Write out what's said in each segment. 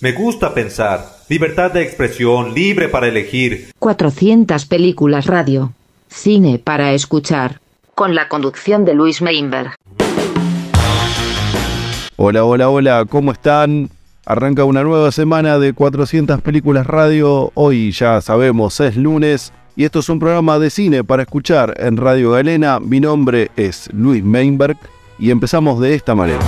Me gusta pensar. Libertad de expresión, libre para elegir. 400 películas radio. Cine para escuchar. Con la conducción de Luis Meinberg. Hola, hola, hola, ¿cómo están? Arranca una nueva semana de 400 películas radio. Hoy ya sabemos, es lunes. Y esto es un programa de cine para escuchar en Radio Galena. Mi nombre es Luis Meinberg y empezamos de esta manera.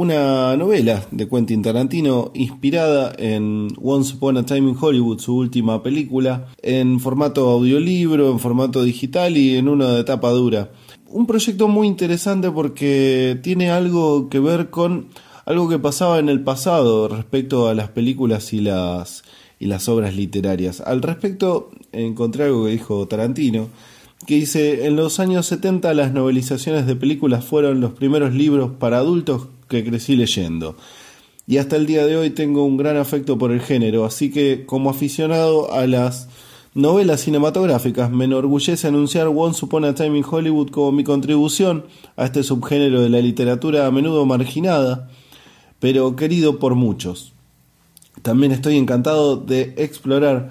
Una novela de Quentin Tarantino inspirada en Once Upon a Time in Hollywood, su última película, en formato audiolibro, en formato digital y en una de tapa dura. Un proyecto muy interesante porque tiene algo que ver con algo que pasaba en el pasado respecto a las películas y las, y las obras literarias. Al respecto, encontré algo que dijo Tarantino, que dice, en los años 70 las novelizaciones de películas fueron los primeros libros para adultos que crecí leyendo. Y hasta el día de hoy tengo un gran afecto por el género, así que como aficionado a las novelas cinematográficas me enorgullece anunciar Once Upon a Time in Hollywood como mi contribución a este subgénero de la literatura a menudo marginada, pero querido por muchos. También estoy encantado de explorar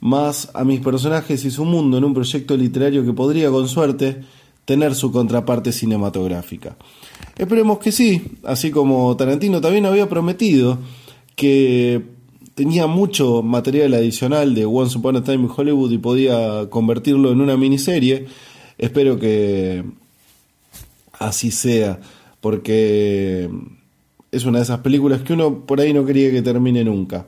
más a mis personajes y su mundo en un proyecto literario que podría, con suerte, tener su contraparte cinematográfica. Esperemos que sí, así como Tarantino también había prometido que tenía mucho material adicional de Once Upon a Time in Hollywood y podía convertirlo en una miniserie. Espero que así sea, porque es una de esas películas que uno por ahí no quería que termine nunca.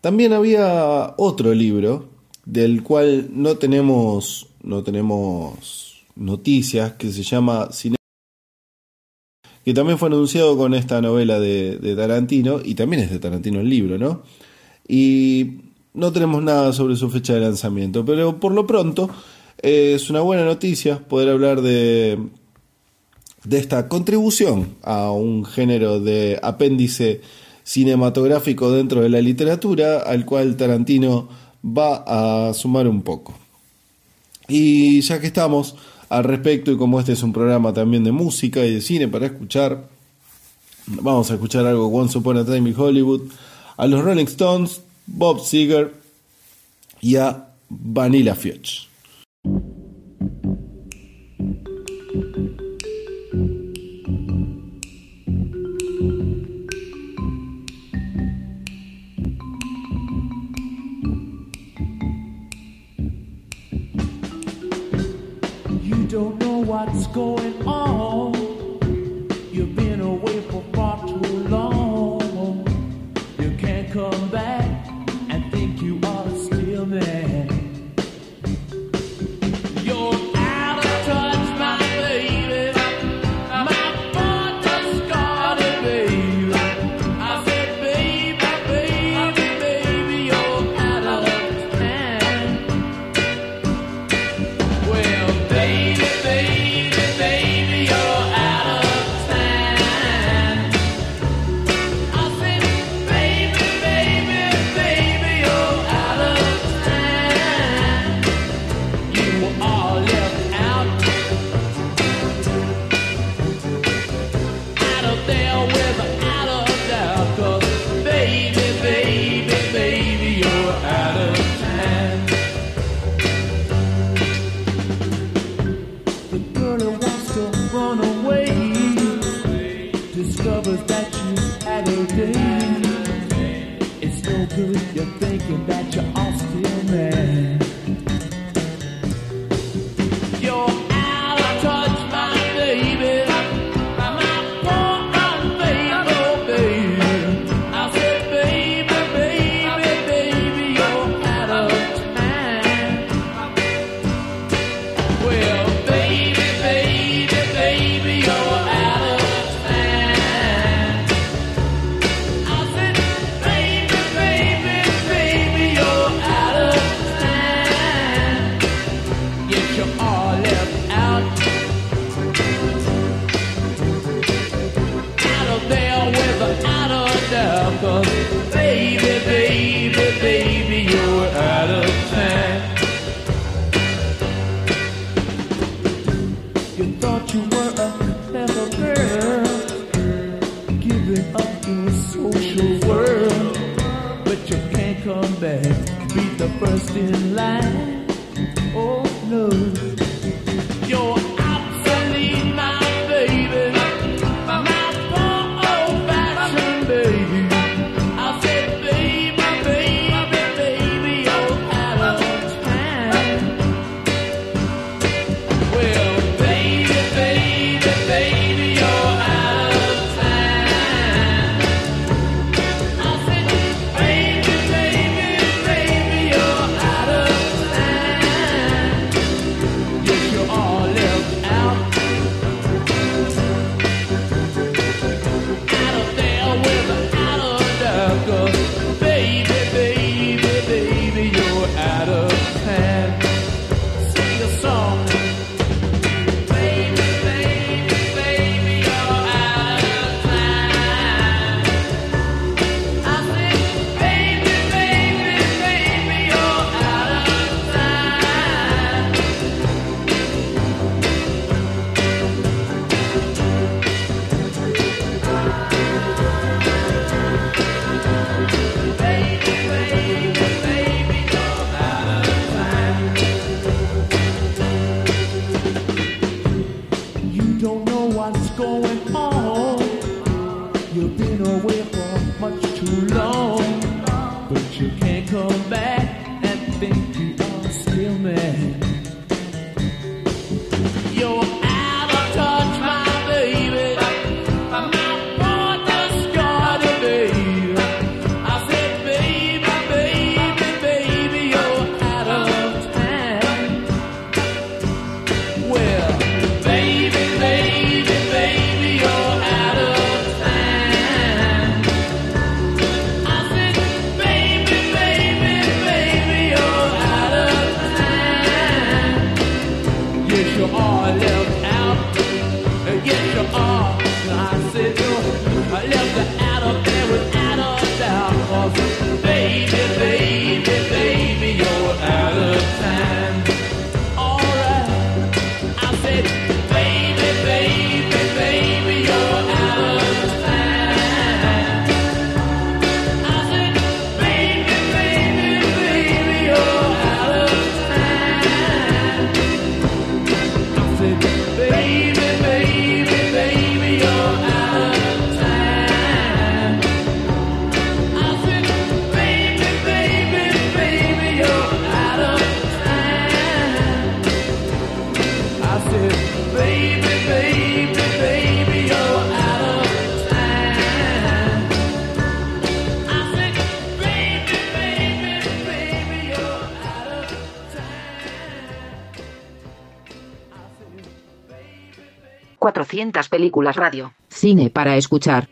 También había otro libro del cual no tenemos no tenemos noticias que se llama Cine que también fue anunciado con esta novela de, Tarantino, y también es de Tarantino el libro, ¿no? Y no tenemos nada sobre su fecha de lanzamiento, pero por lo pronto eh, es una buena noticia poder hablar de, de esta contribución a un género de apéndice cinematográfico dentro de la literatura al cual Tarantino va a sumar un poco. Y ya que estamos, al respecto y como este es un programa también de música y de cine para escuchar, vamos a escuchar algo Once Upon a Time in Hollywood, a los Rolling Stones, Bob Seger y a Vanilla Fudge. Películas radio. Cine para escuchar.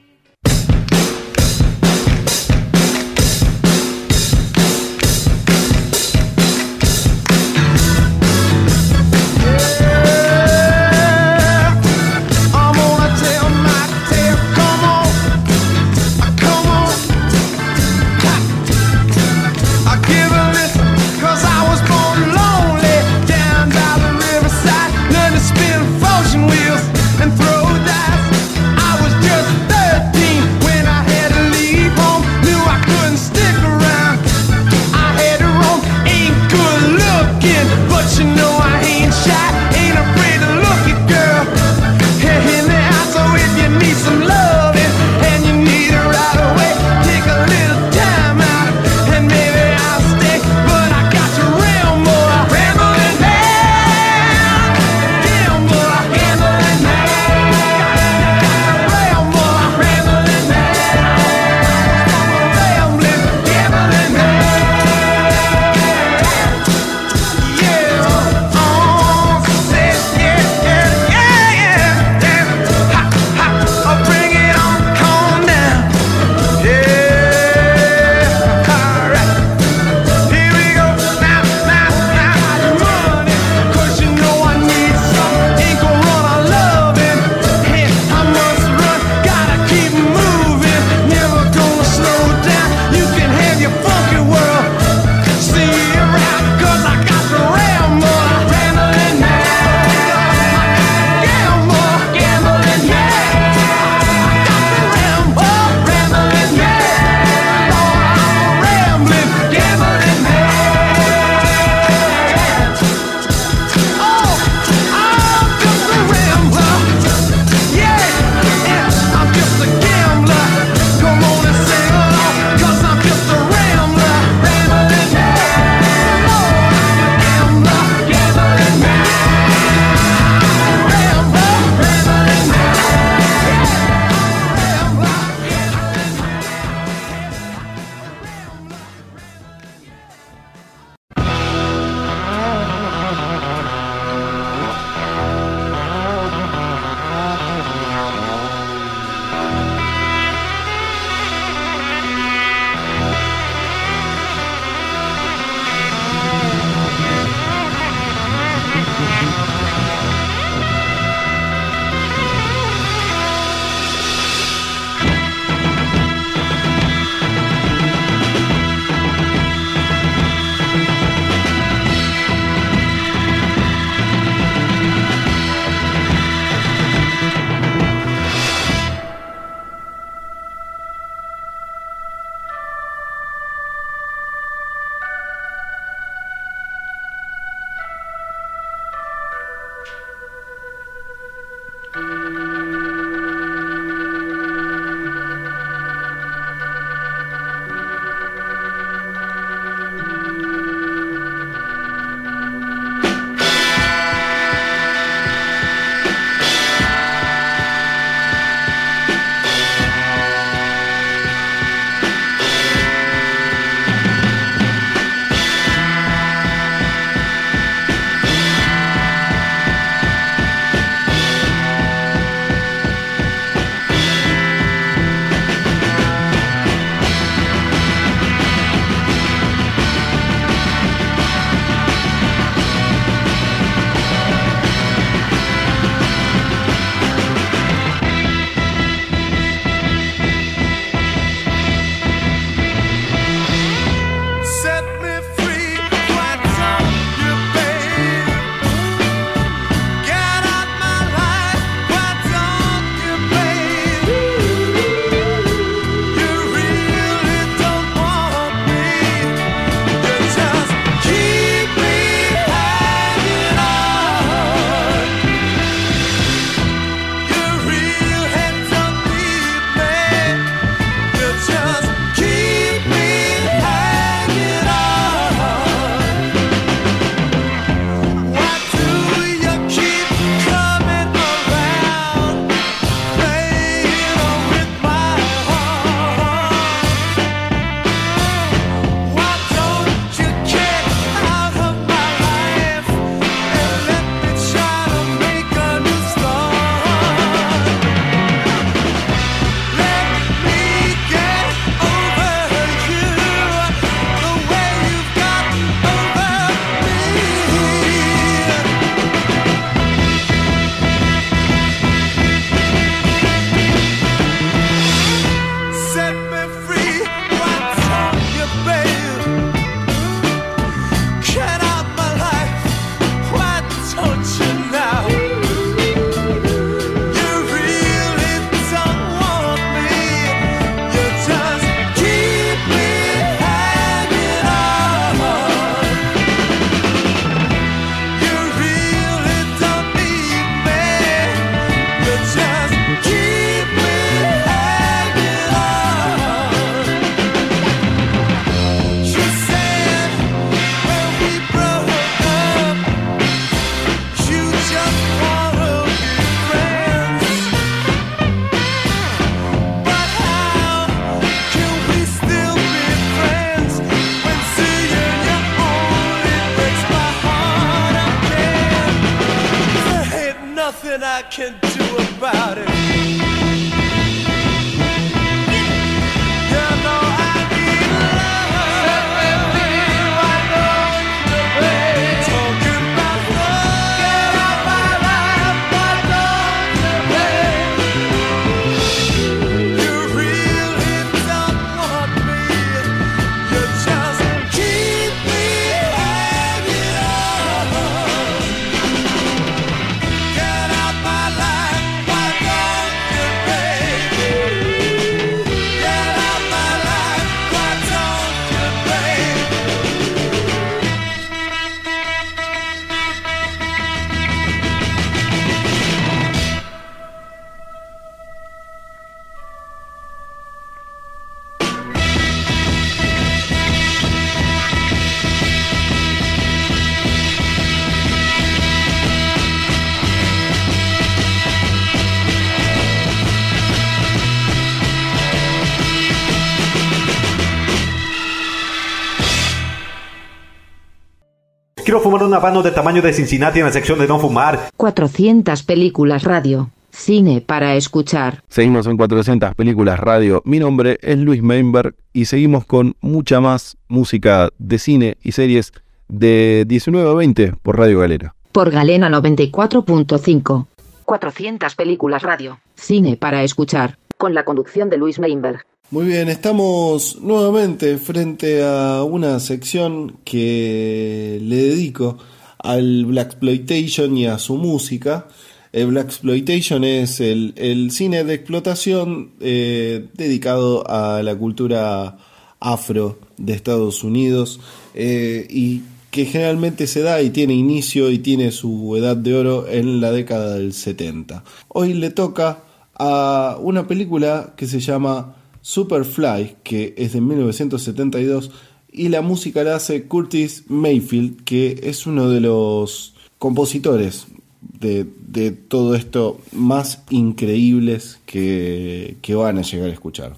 Quiero fumar un habano de tamaño de Cincinnati en la sección de no fumar. 400 películas radio. Cine para escuchar. Seguimos en 400 películas radio. Mi nombre es Luis Meinberg y seguimos con mucha más música de cine y series de 19 a 20 por Radio Galera. Por Galena 94.5. 400 películas radio. Cine para escuchar. Con la conducción de Luis Meinberg. Muy bien, estamos nuevamente frente a una sección que le dedico al Black Exploitation y a su música. El Black Exploitation es el, cine de explotación eh, dedicado a la cultura afro de Estados Unidos eh, y que generalmente se da y tiene inicio y tiene su edad de oro en la década del 70. Hoy le toca a una película que se llama Superfly, que es de 1972, y la música la hace Curtis Mayfield, que es uno de los compositores de, de todo esto más increíbles que, que van a llegar a escuchar.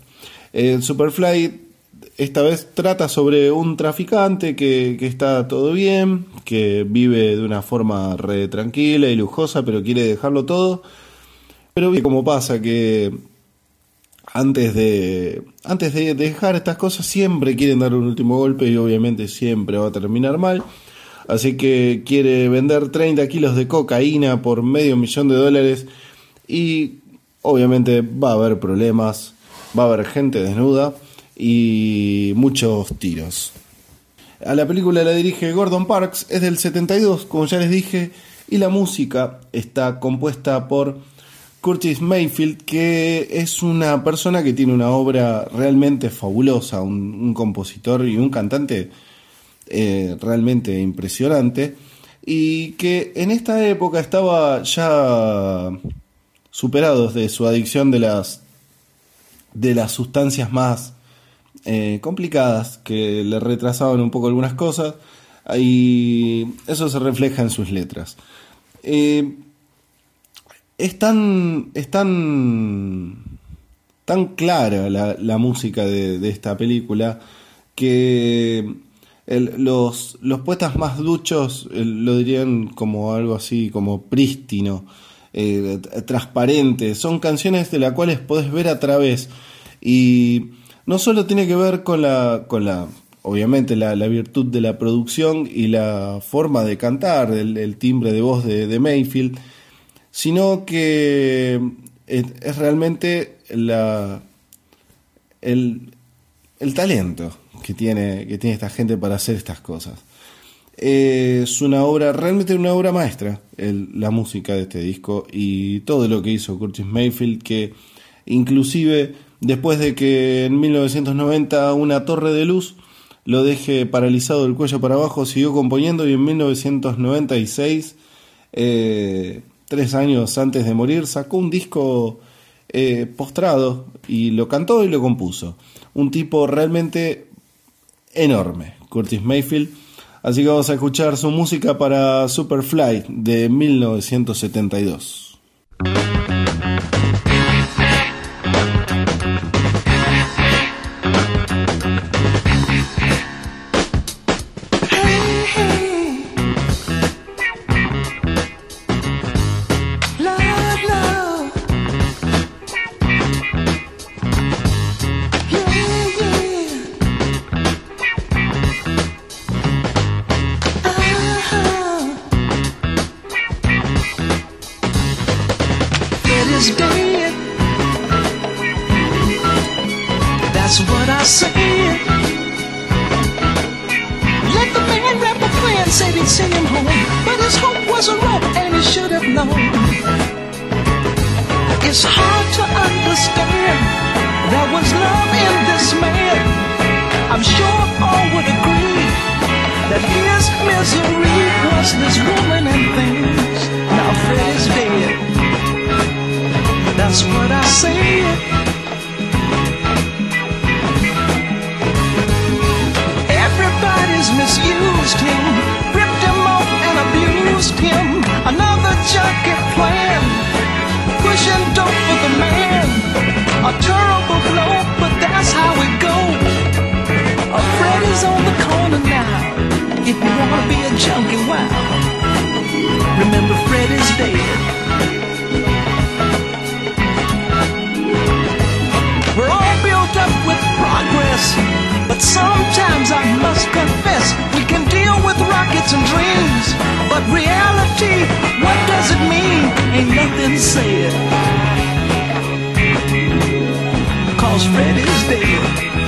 Eh, Superfly esta vez trata sobre un traficante que, que está todo bien, que vive de una forma re tranquila y lujosa, pero quiere dejarlo todo. Pero como pasa que antes de antes de dejar estas cosas siempre quieren dar un último golpe y obviamente siempre va a terminar mal. Así que quiere vender 30 kilos de cocaína por medio millón de dólares y obviamente va a haber problemas, va a haber gente desnuda y muchos tiros. A la película la dirige Gordon Parks, es del 72, como ya les dije, y la música está compuesta por Curtis Mayfield, que es una persona que tiene una obra realmente fabulosa, un, compositor y un cantante eh, realmente impresionante, y que en esta época estaba ya superado de su adicción de las, de las sustancias más eh, complicadas que le retrasaban un poco algunas cosas y eso se refleja en sus letras. Eh, es tan, es tan, tan clara la, la música de, de, esta película que los, los poetas más duchos lo dirían como algo así, como prístino, eh, transparente. Son canciones de las cuales podés ver a través y no solo tiene que ver con la, con la obviamente la, la virtud de la producción y la forma de cantar, el, timbre de voz de, Mayfield, sino que es, es realmente la, el, el, talento que tiene, que tiene esta gente para hacer estas cosas. Es una obra, realmente una obra maestra, la música de este disco y todo lo que hizo Curtis Mayfield, que inclusive después de que en 1990 una torre de luz lo deje paralizado del cuello para abajo, siguió componiendo y en 1996, eh, tres años antes de morir, sacó un disco eh, postrado y lo cantó y lo compuso. Un tipo realmente enorme, Curtis Mayfield. Así que vamos a escuchar su música para Superfly de 1972. What does it mean? Ain't nothing said. Cause Fred is dead.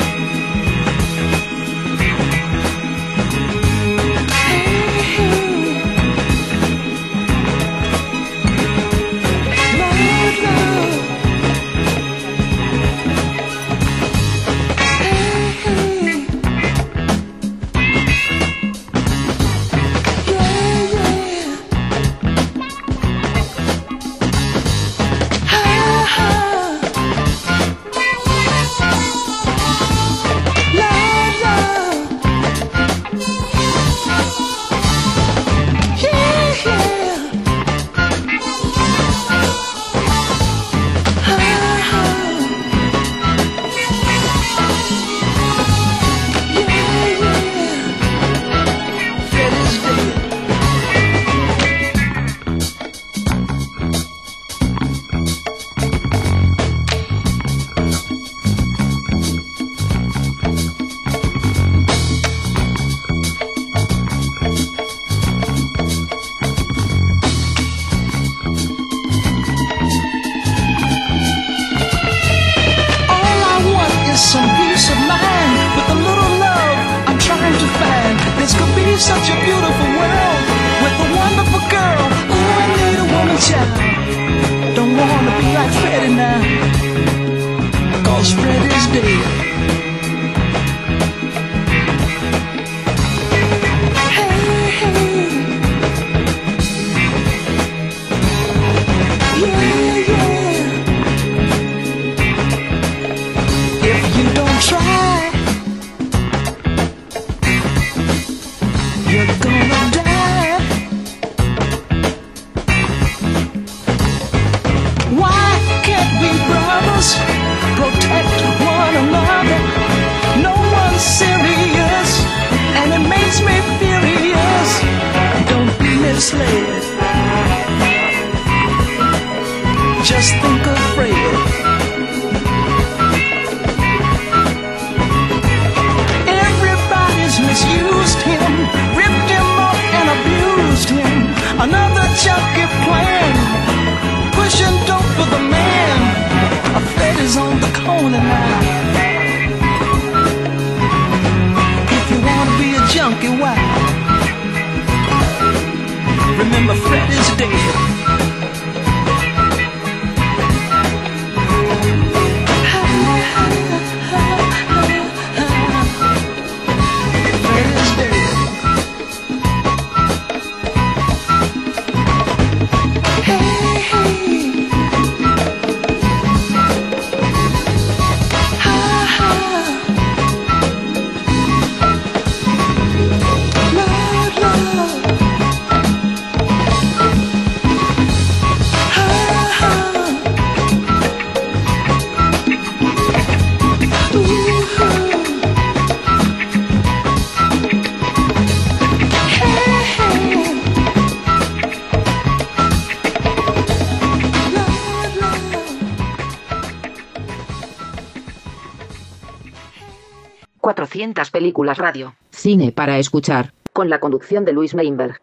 'Cause spread his day. 200 películas radio. Cine para escuchar. Con la conducción de Luis Meinberg.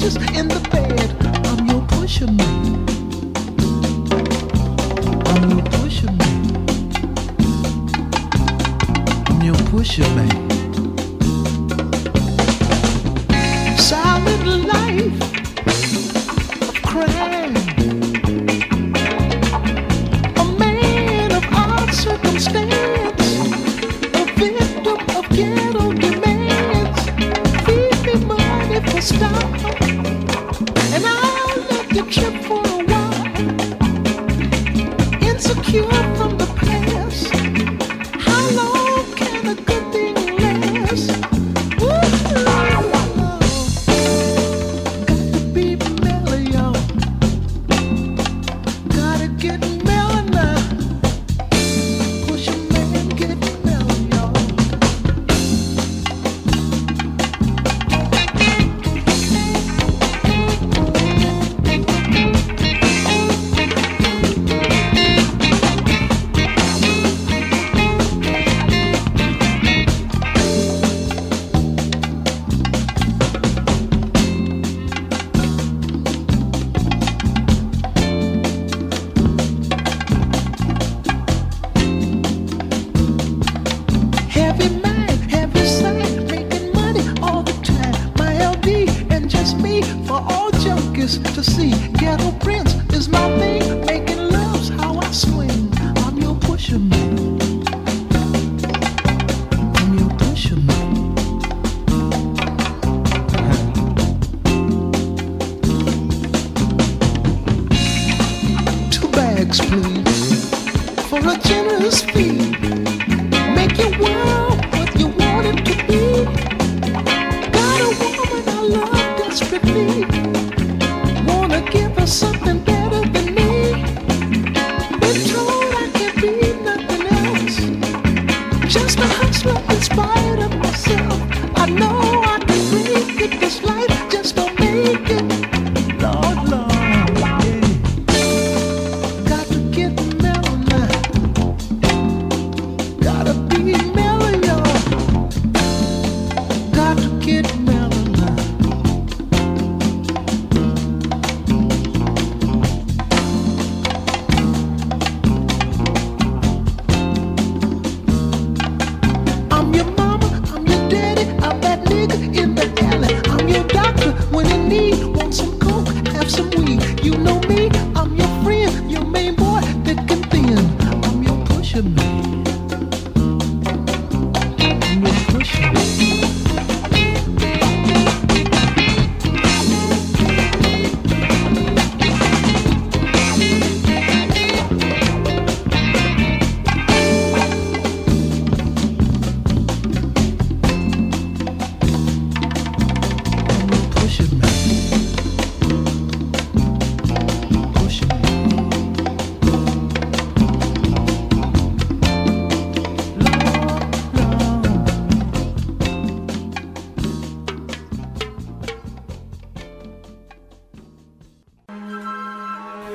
just in the bed. I'm your pusher man. I'm your pusher man. I'm your pusher man. For a generous fee. Make your world what you want it to be. Got a woman I love desperately. Wanna give her something better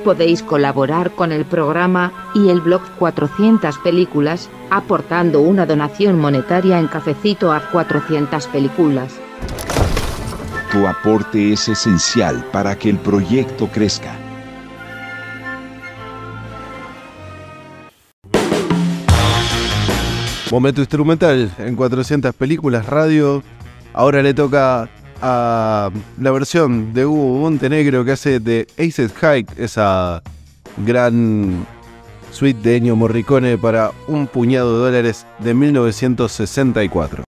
Podéis colaborar con el programa y el blog 400 películas, aportando una donación monetaria en cafecito a 400 películas. Tu aporte es esencial para que el proyecto crezca. Momento instrumental en 400 películas radio. Ahora le toca a la versión de Hugo Montenegro que hace de Aces High, esa gran suite de Ennio Morricone para un puñado de dólares de 1964.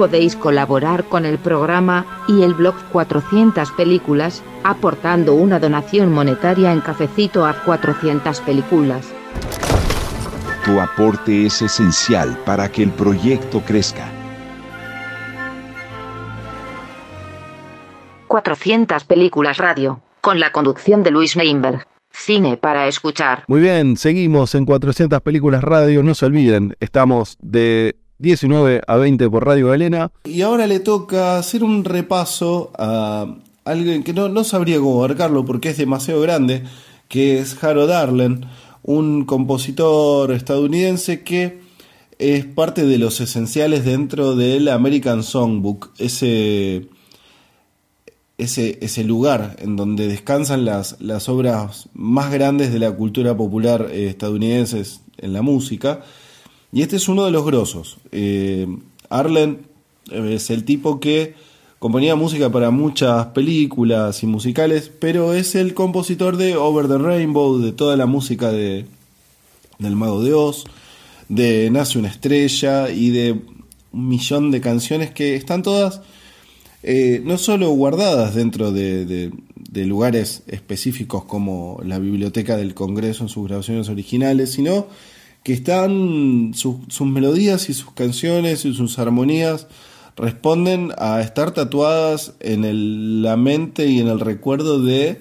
Podéis colaborar con el programa y el blog 400 películas, aportando una donación monetaria en cafecito a 400 películas. Tu aporte es esencial para que el proyecto crezca. 400 películas radio, con la conducción de Luis Meinberg. Cine para escuchar. Muy bien, seguimos en 400 películas radio. No se olviden, estamos de 19 a 20 por Radio Galena. Y ahora le toca hacer un repaso a alguien que no, no sabría cómo abarcarlo porque es demasiado grande, que es Harold Arlen, un compositor estadounidense que es parte de los esenciales dentro del American Songbook, ese, ese, ese lugar en donde descansan las, las obras más grandes de la cultura popular eh, estadounidense en la música. Y este es uno de los grosos. Eh, Arlen eh, es el tipo que componía música para muchas películas y musicales, pero es el compositor de Over the Rainbow, de toda la música de, del Mago de Oz, de Nace una estrella y de un millón de canciones que están todas eh, no solo guardadas dentro de, de, de lugares específicos como la Biblioteca del Congreso en sus grabaciones originales, sino que están sus, melodías y sus canciones y sus armonías responden a estar tatuadas en el- la mente y en el recuerdo de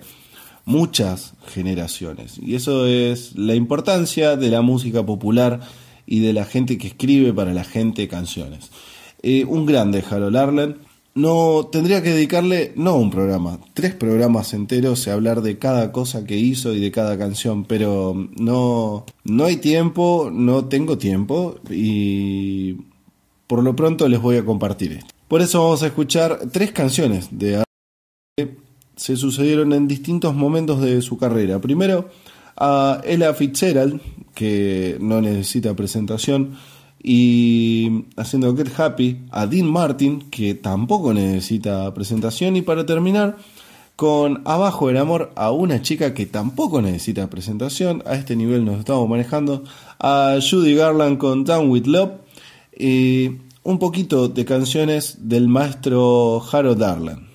muchas generaciones. Y eso es la importancia de la música popular y de la gente que escribe para la gente canciones. Eh, un grande Harold Arlen. No tendría que dedicarle no un programa, tres programas enteros a hablar de cada cosa que hizo y de cada canción, pero no no hay tiempo, no tengo tiempo y por lo pronto les voy a compartir esto. Por eso vamos a escuchar tres canciones de que se sucedieron en distintos momentos de su carrera. Primero a Ella Fitzgerald, que no necesita presentación, y haciendo Get Happy a Dean Martin, que tampoco necesita presentación, y para terminar con Abajo el amor a una chica que tampoco necesita presentación, a este nivel nos estamos manejando, a Judy Garland con Down with Love, y un poquito de canciones del maestro Harold Arlen.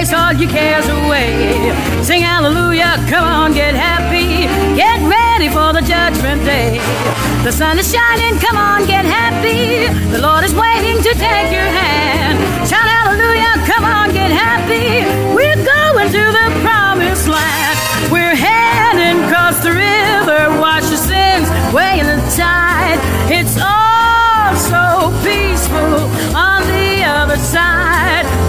place all your cares away. Sing hallelujah, come on, get happy. Get ready for the judgment day. The sun is shining, come on, get happy. The Lord is waiting to take your hand. Shout hallelujah, come on, get happy. We're going to the promised land. We're heading across the river, wash your sins way in the tide. It's all so peaceful on the other side.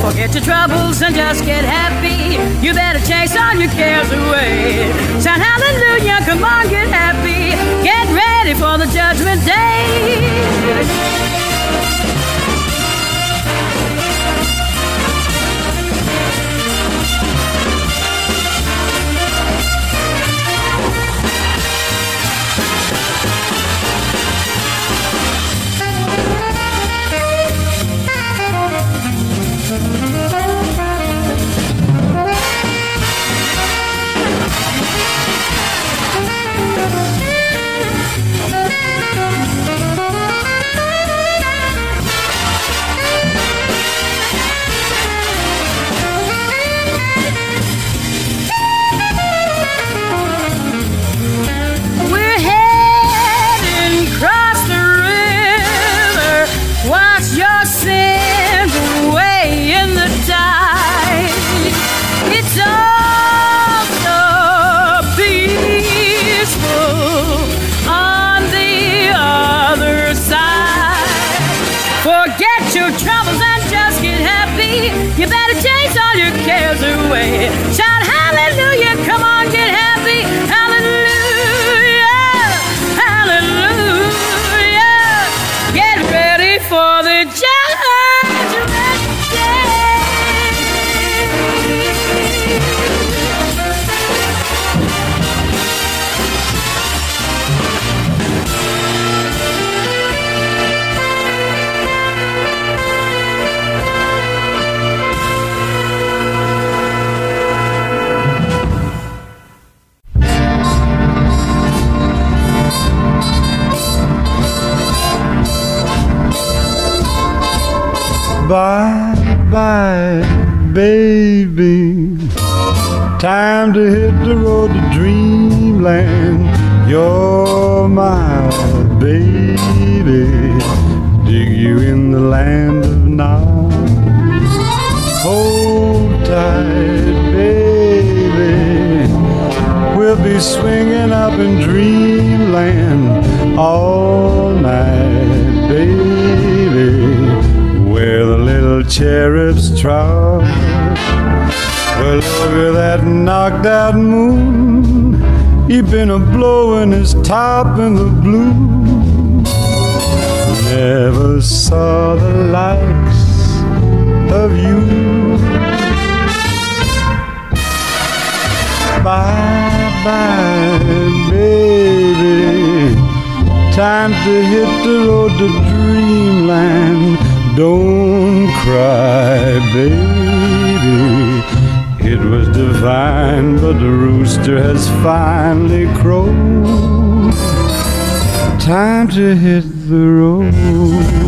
Forget your troubles and just get happy. You better chase all your cares away. Shout hallelujah, come on, get happy. Get ready for the judgment day. Cherubs trot. Well, at that knocked out moon. He been a blowing his top in the blue. Never saw the likes of you. Bye bye, baby. Time to hit the road to dreamland. Don't cry, baby. It was divine, but the rooster has finally crowed. Time to hit the road.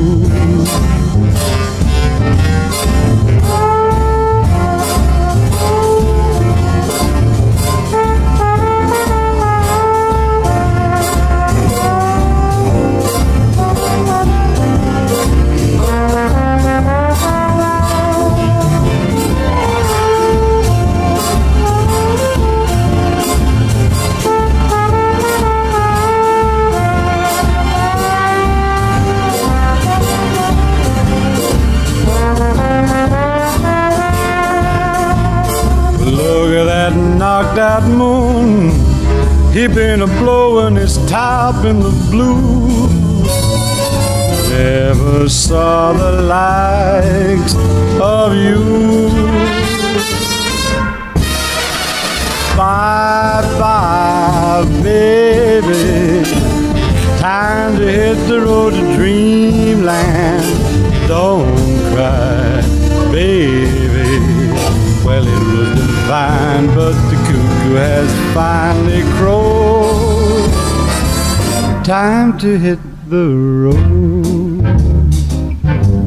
To hit the road.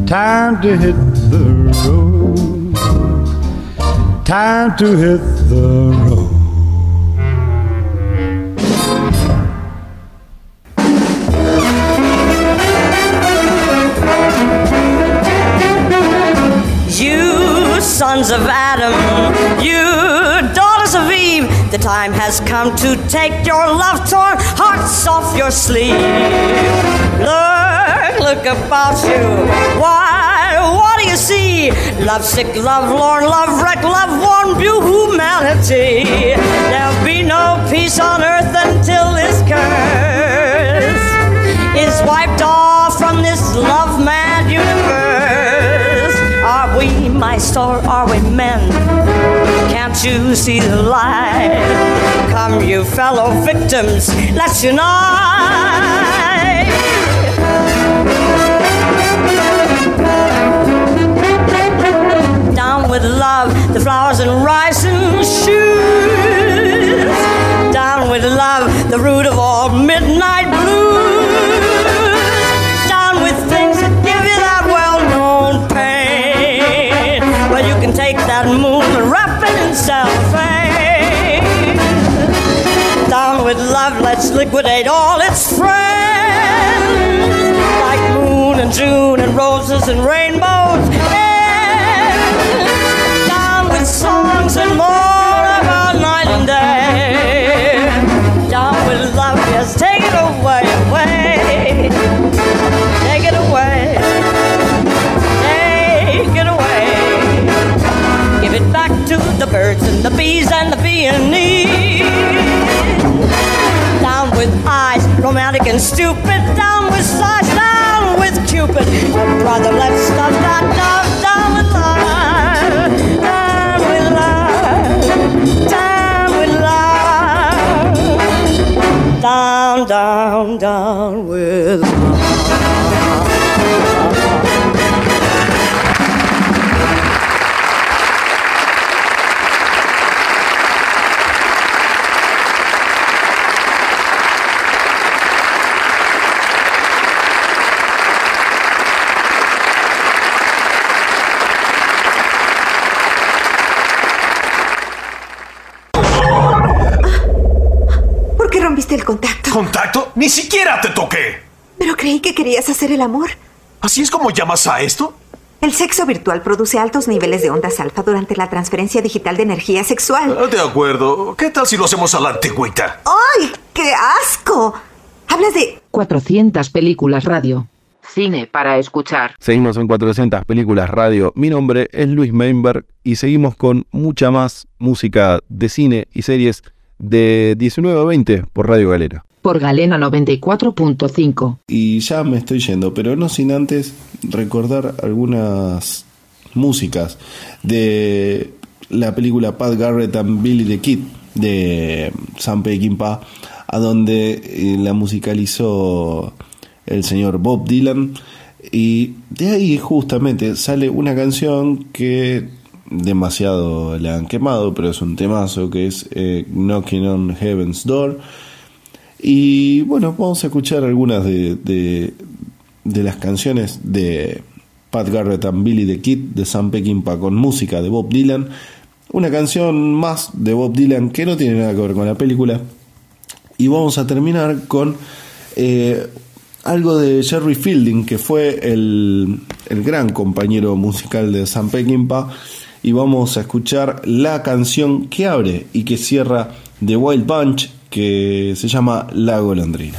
Time to hit the road. Time to hit the road. You sons of Adam, you daughters of Eve, the time has come to take your your sleeve. Look, look about you. Why, what do you see? Love sick, love lorn, love wreck, love worn, humanity. There'll be no peace on earth until this curse is wiped off from this love mad Mice or are we men? Can't you see the light? Come, you fellow victims, let's unite. Down with love, the flowers and rice and shoes. Down with love, the root of all midnight blues. Roses and rainbows. And down with songs and more about night and day. Down with love, yes, take it away, away. Take it away. Take it away. Give it back to the birds and the bees and the peonies. Down with eyes, romantic and stupid. Down with sighs, down with Cupid. Brother, let's stop that dove down with love. Down with love. Down with love. Down, down, down with contacto? ¡Ni siquiera te toqué! Pero creí que querías hacer el amor. ¿Así es como llamas a esto? El sexo virtual produce altos niveles de ondas alfa durante la transferencia digital de energía sexual. Ah, De acuerdo. ¿Qué tal si lo hacemos a la antigüita? ¡Ay, qué asco! Hablas de... 400 películas radio. Cine para escuchar. Seguimos en 400 películas radio. Mi nombre es Luis Meinberg y seguimos con mucha más música de cine y series de 19 a 20 por Radio Galera. Por Galena 94.5. Y ya me estoy yendo, pero no sin antes recordar algunas músicas de la película Pat Garrett and Billy the Kid de Sam Peckinpah, a donde eh, la musicalizó el señor Bob Dylan. Y de ahí justamente sale una canción que demasiado la han quemado, pero es un temazo que es eh, Knocking on Heaven's Door. Y bueno, vamos a escuchar algunas de, de, las canciones de Pat Garrett and Billy the Kid de Sam Peckinpah con música de Bob Dylan. Una canción más de Bob Dylan que no tiene nada que ver con la película. Y vamos a terminar con eh, algo de Jerry Fielding, que fue el, el gran compañero musical de Sam Peckinpah. Y vamos a escuchar la canción que abre y que cierra The Wild Bunch, que se llama La Golondrina.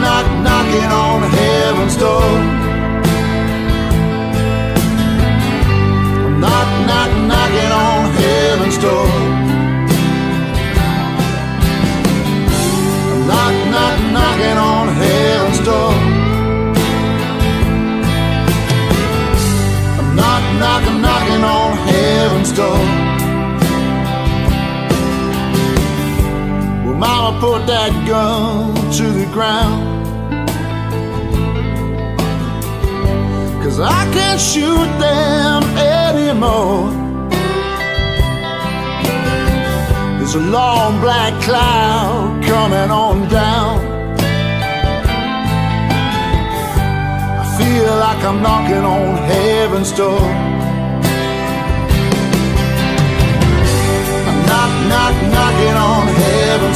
knock, knocking on heaven's door. Knock, knock, knocking on heaven's door. Knock, knock, knocking on heaven's door. Knock, knock, knocking on heaven's door. Mama put that gun to the ground. Cause I can't shoot them anymore. There's a long black cloud coming on down. I feel like I'm knocking on heaven's door. I'm knock, knock, knocking on heaven's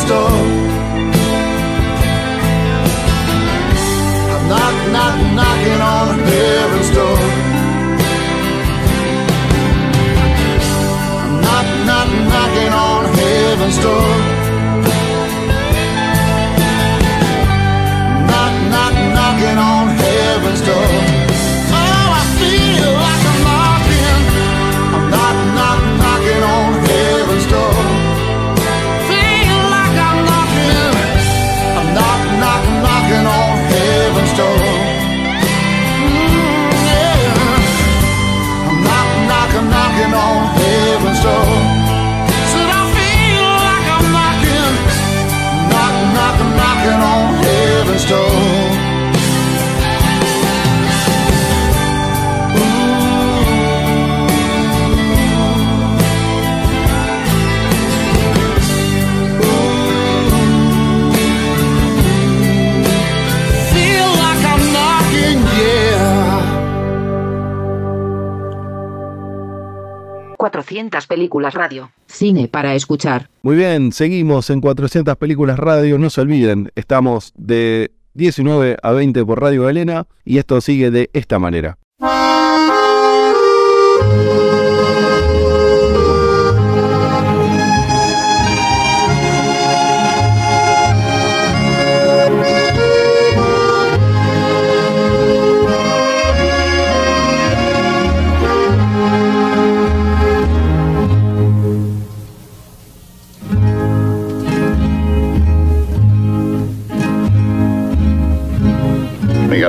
películas radio. Cine para escuchar. Muy bien, seguimos en 400 películas radio. No se olviden, estamos de 19 a 20 por Radio Galena y esto sigue de esta manera.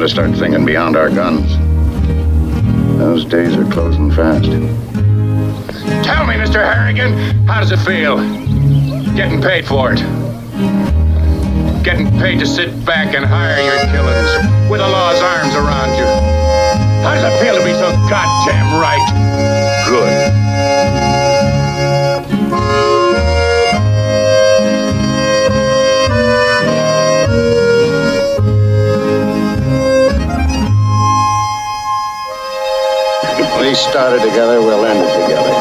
Gotta start thinking beyond our guns. Those days are closing fast. Tell me, Mr. Harrigan, how does it feel? Getting paid for it. Getting paid to sit back and hire your killings with the law's arms around you. How does it feel to be so goddamn right? Good. Started together, we'll end it together.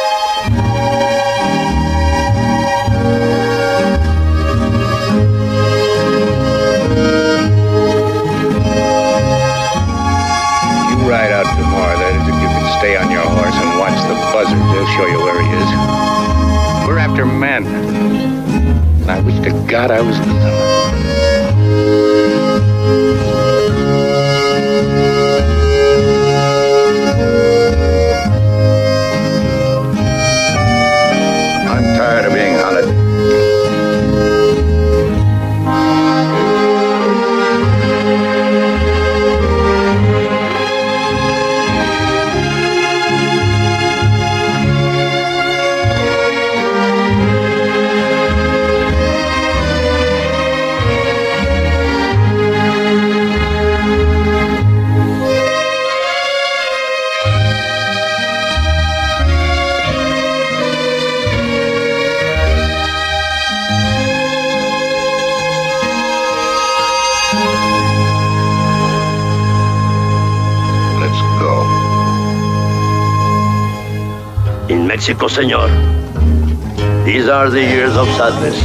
You ride out tomorrow, that is, if you can stay on your horse and watch the buzzards. They'll show you where he is. We're after men. And I wish to God I was with them. Señor. These are the years of sadness.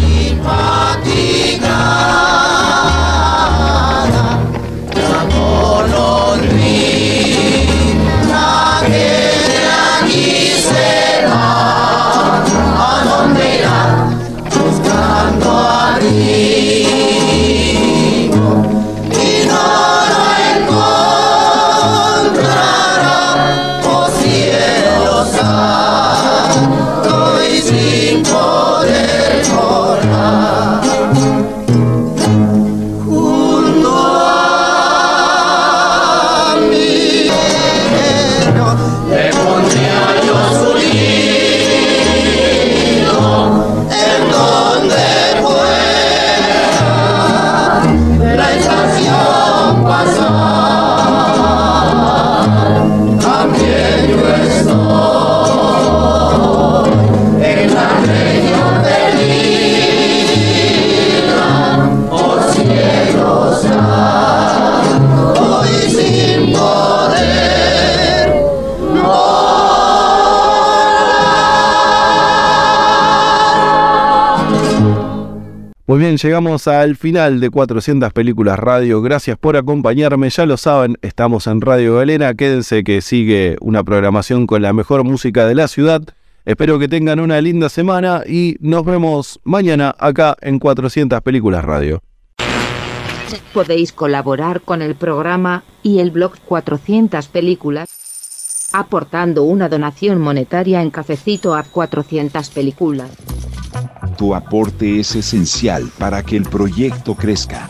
Llegamos al final de 400 películas radio. Gracias por acompañarme. Ya lo saben, estamos en Radio Galena. Quédense que sigue una programación con la mejor música de la ciudad. Espero que tengan una linda semana y nos vemos mañana acá en 400 películas radio. Podéis colaborar con el programa y el blog 400 películas aportando una donación monetaria en cafecito a 400 películas. Tu aporte es esencial para que el proyecto crezca.